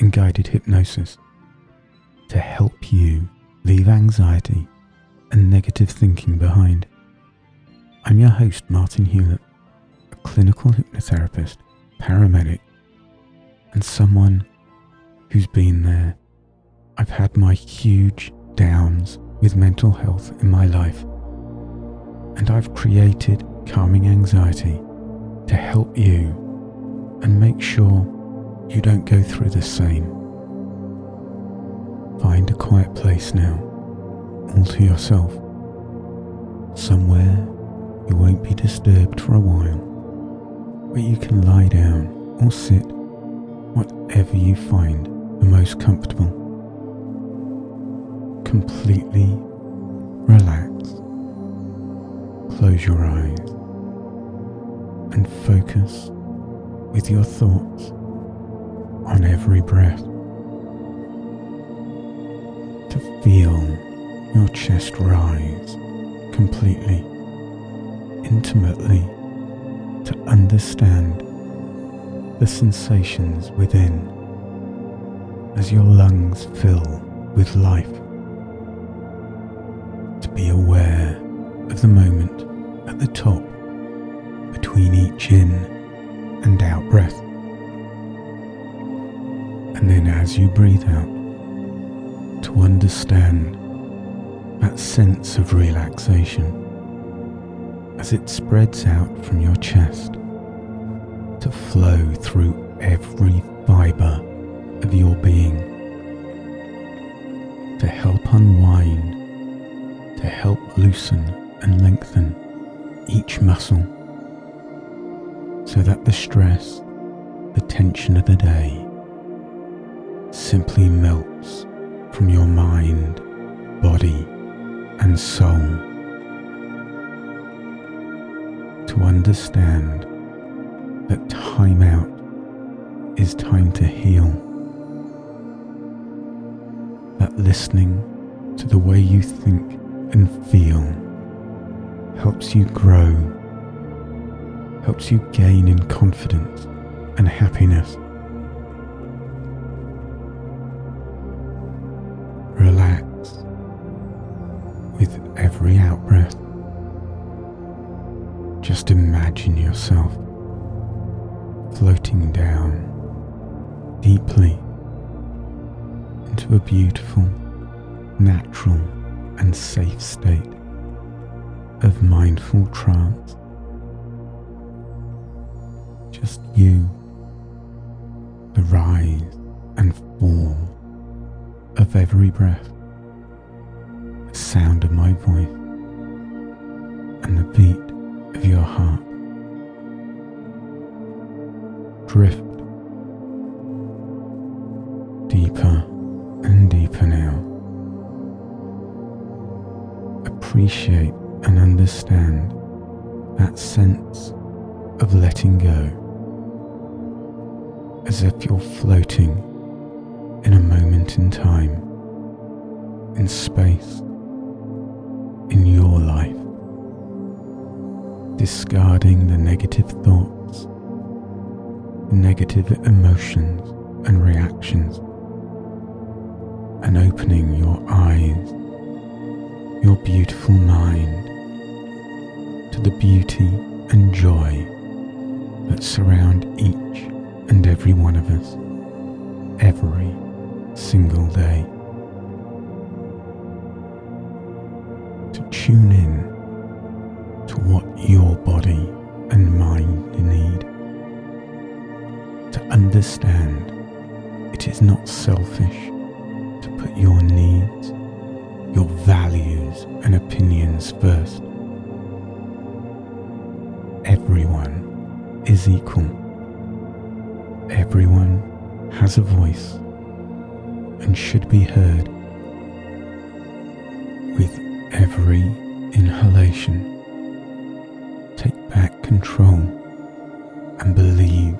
and guided hypnosis to help you leave anxiety and negative thinking behind. I'm your host, Martin Hewlett, a clinical hypnotherapist, paramedic, and someone who's been there. I've had my huge downs with mental health in my life, and I've created Calming Anxiety to help you and make sure you don't go through the same. Find a quiet place now, all to yourself, somewhere you won't be disturbed for a while, where you can lie down or sit, whatever you find the most comfortable. Completely relax. Close your eyes and focus with your thoughts breath. To feel your chest rise completely, intimately, to understand the sensations within as your lungs fill with life. To be aware of the moment at the top between each in and out breath. And then as you breathe out, to understand that sense of relaxation as it spreads out from your chest to flow through every fiber of your being to help unwind, to help loosen and lengthen each muscle so that the stress, the tension of the day simply melts from your mind, body, and soul. To understand that time out is time to heal. That listening to the way you think and feel helps you grow, helps you gain in confidence and happiness. With every out breath. Just imagine yourself floating down deeply into a beautiful, natural, and safe state of mindful trance. Just you, the rise and fall of every breath, sound of my voice, and the beat of your heart. Drift deeper and deeper now. Appreciate and understand that sense of letting go as if you're floating in a moment in time, in space, in your life, discarding the negative thoughts, negative emotions and reactions, and opening your eyes, your beautiful mind to the beauty and joy that surround each and every one of us every single day. Tune in to what your body and mind need. To understand it is not selfish to put your needs, your values and opinions first. Everyone is equal. Everyone has a voice and should be heard. Every inhalation, take back control and believe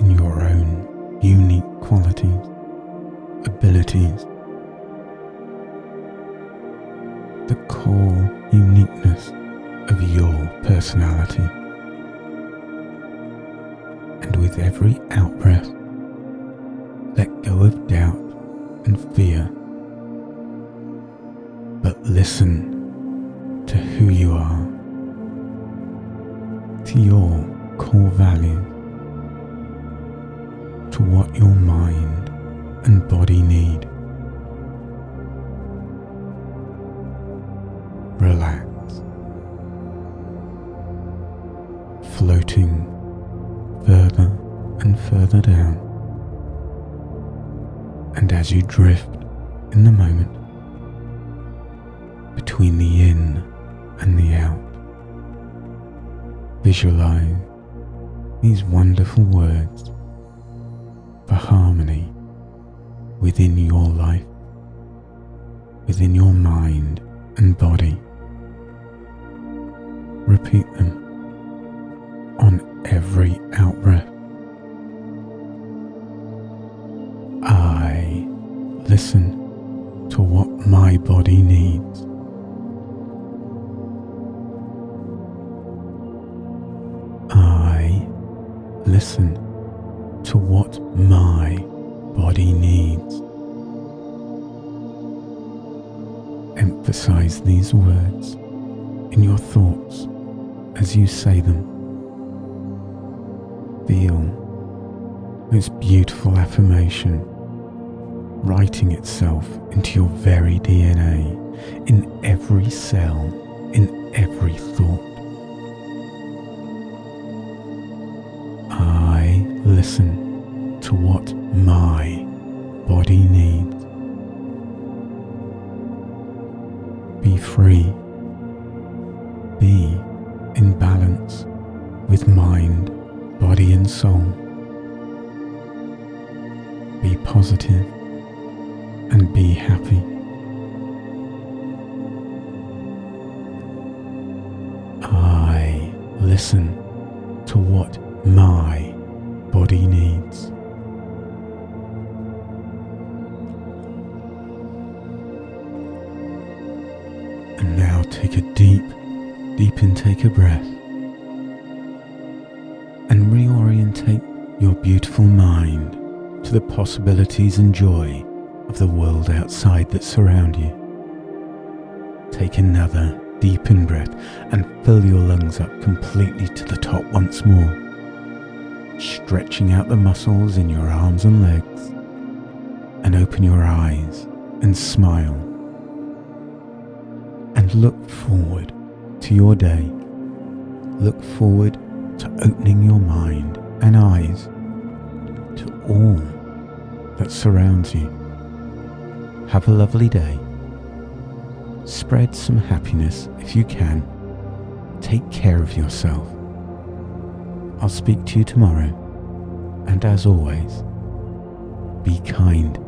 in your own unique qualities, abilities, the core uniqueness of your personality. And with every outbreath, let go of doubt and fear, listen to who you are, to your core values, to what your mind and body need. Relax, floating further and further down. And as you drift in the moment between the in and the out, visualize these wonderful words for harmony within your life, within your mind and body. Repeat them on every outbreath. I listen listen to what my body needs. Emphasize these words in your thoughts as you say them. Feel this beautiful affirmation writing itself into your very DNA, in every cell, in every thought. Listen to what my body needs. Be free. Be in balance with mind, body, and soul. Be positive and be happy. I listen to what my body needs. And now take a deep, deep intake of breath and reorientate your beautiful mind to the possibilities and joy of the world outside that surround you. Take another deep in breath and fill your lungs up completely to the top once more, stretching out the muscles in your arms and legs, and open your eyes and smile. And look forward to your day. Look forward to opening your mind and eyes to all that surrounds you. Have a lovely day. Spread some happiness if you can. Take care of yourself. I'll speak to you tomorrow. And as always, be kind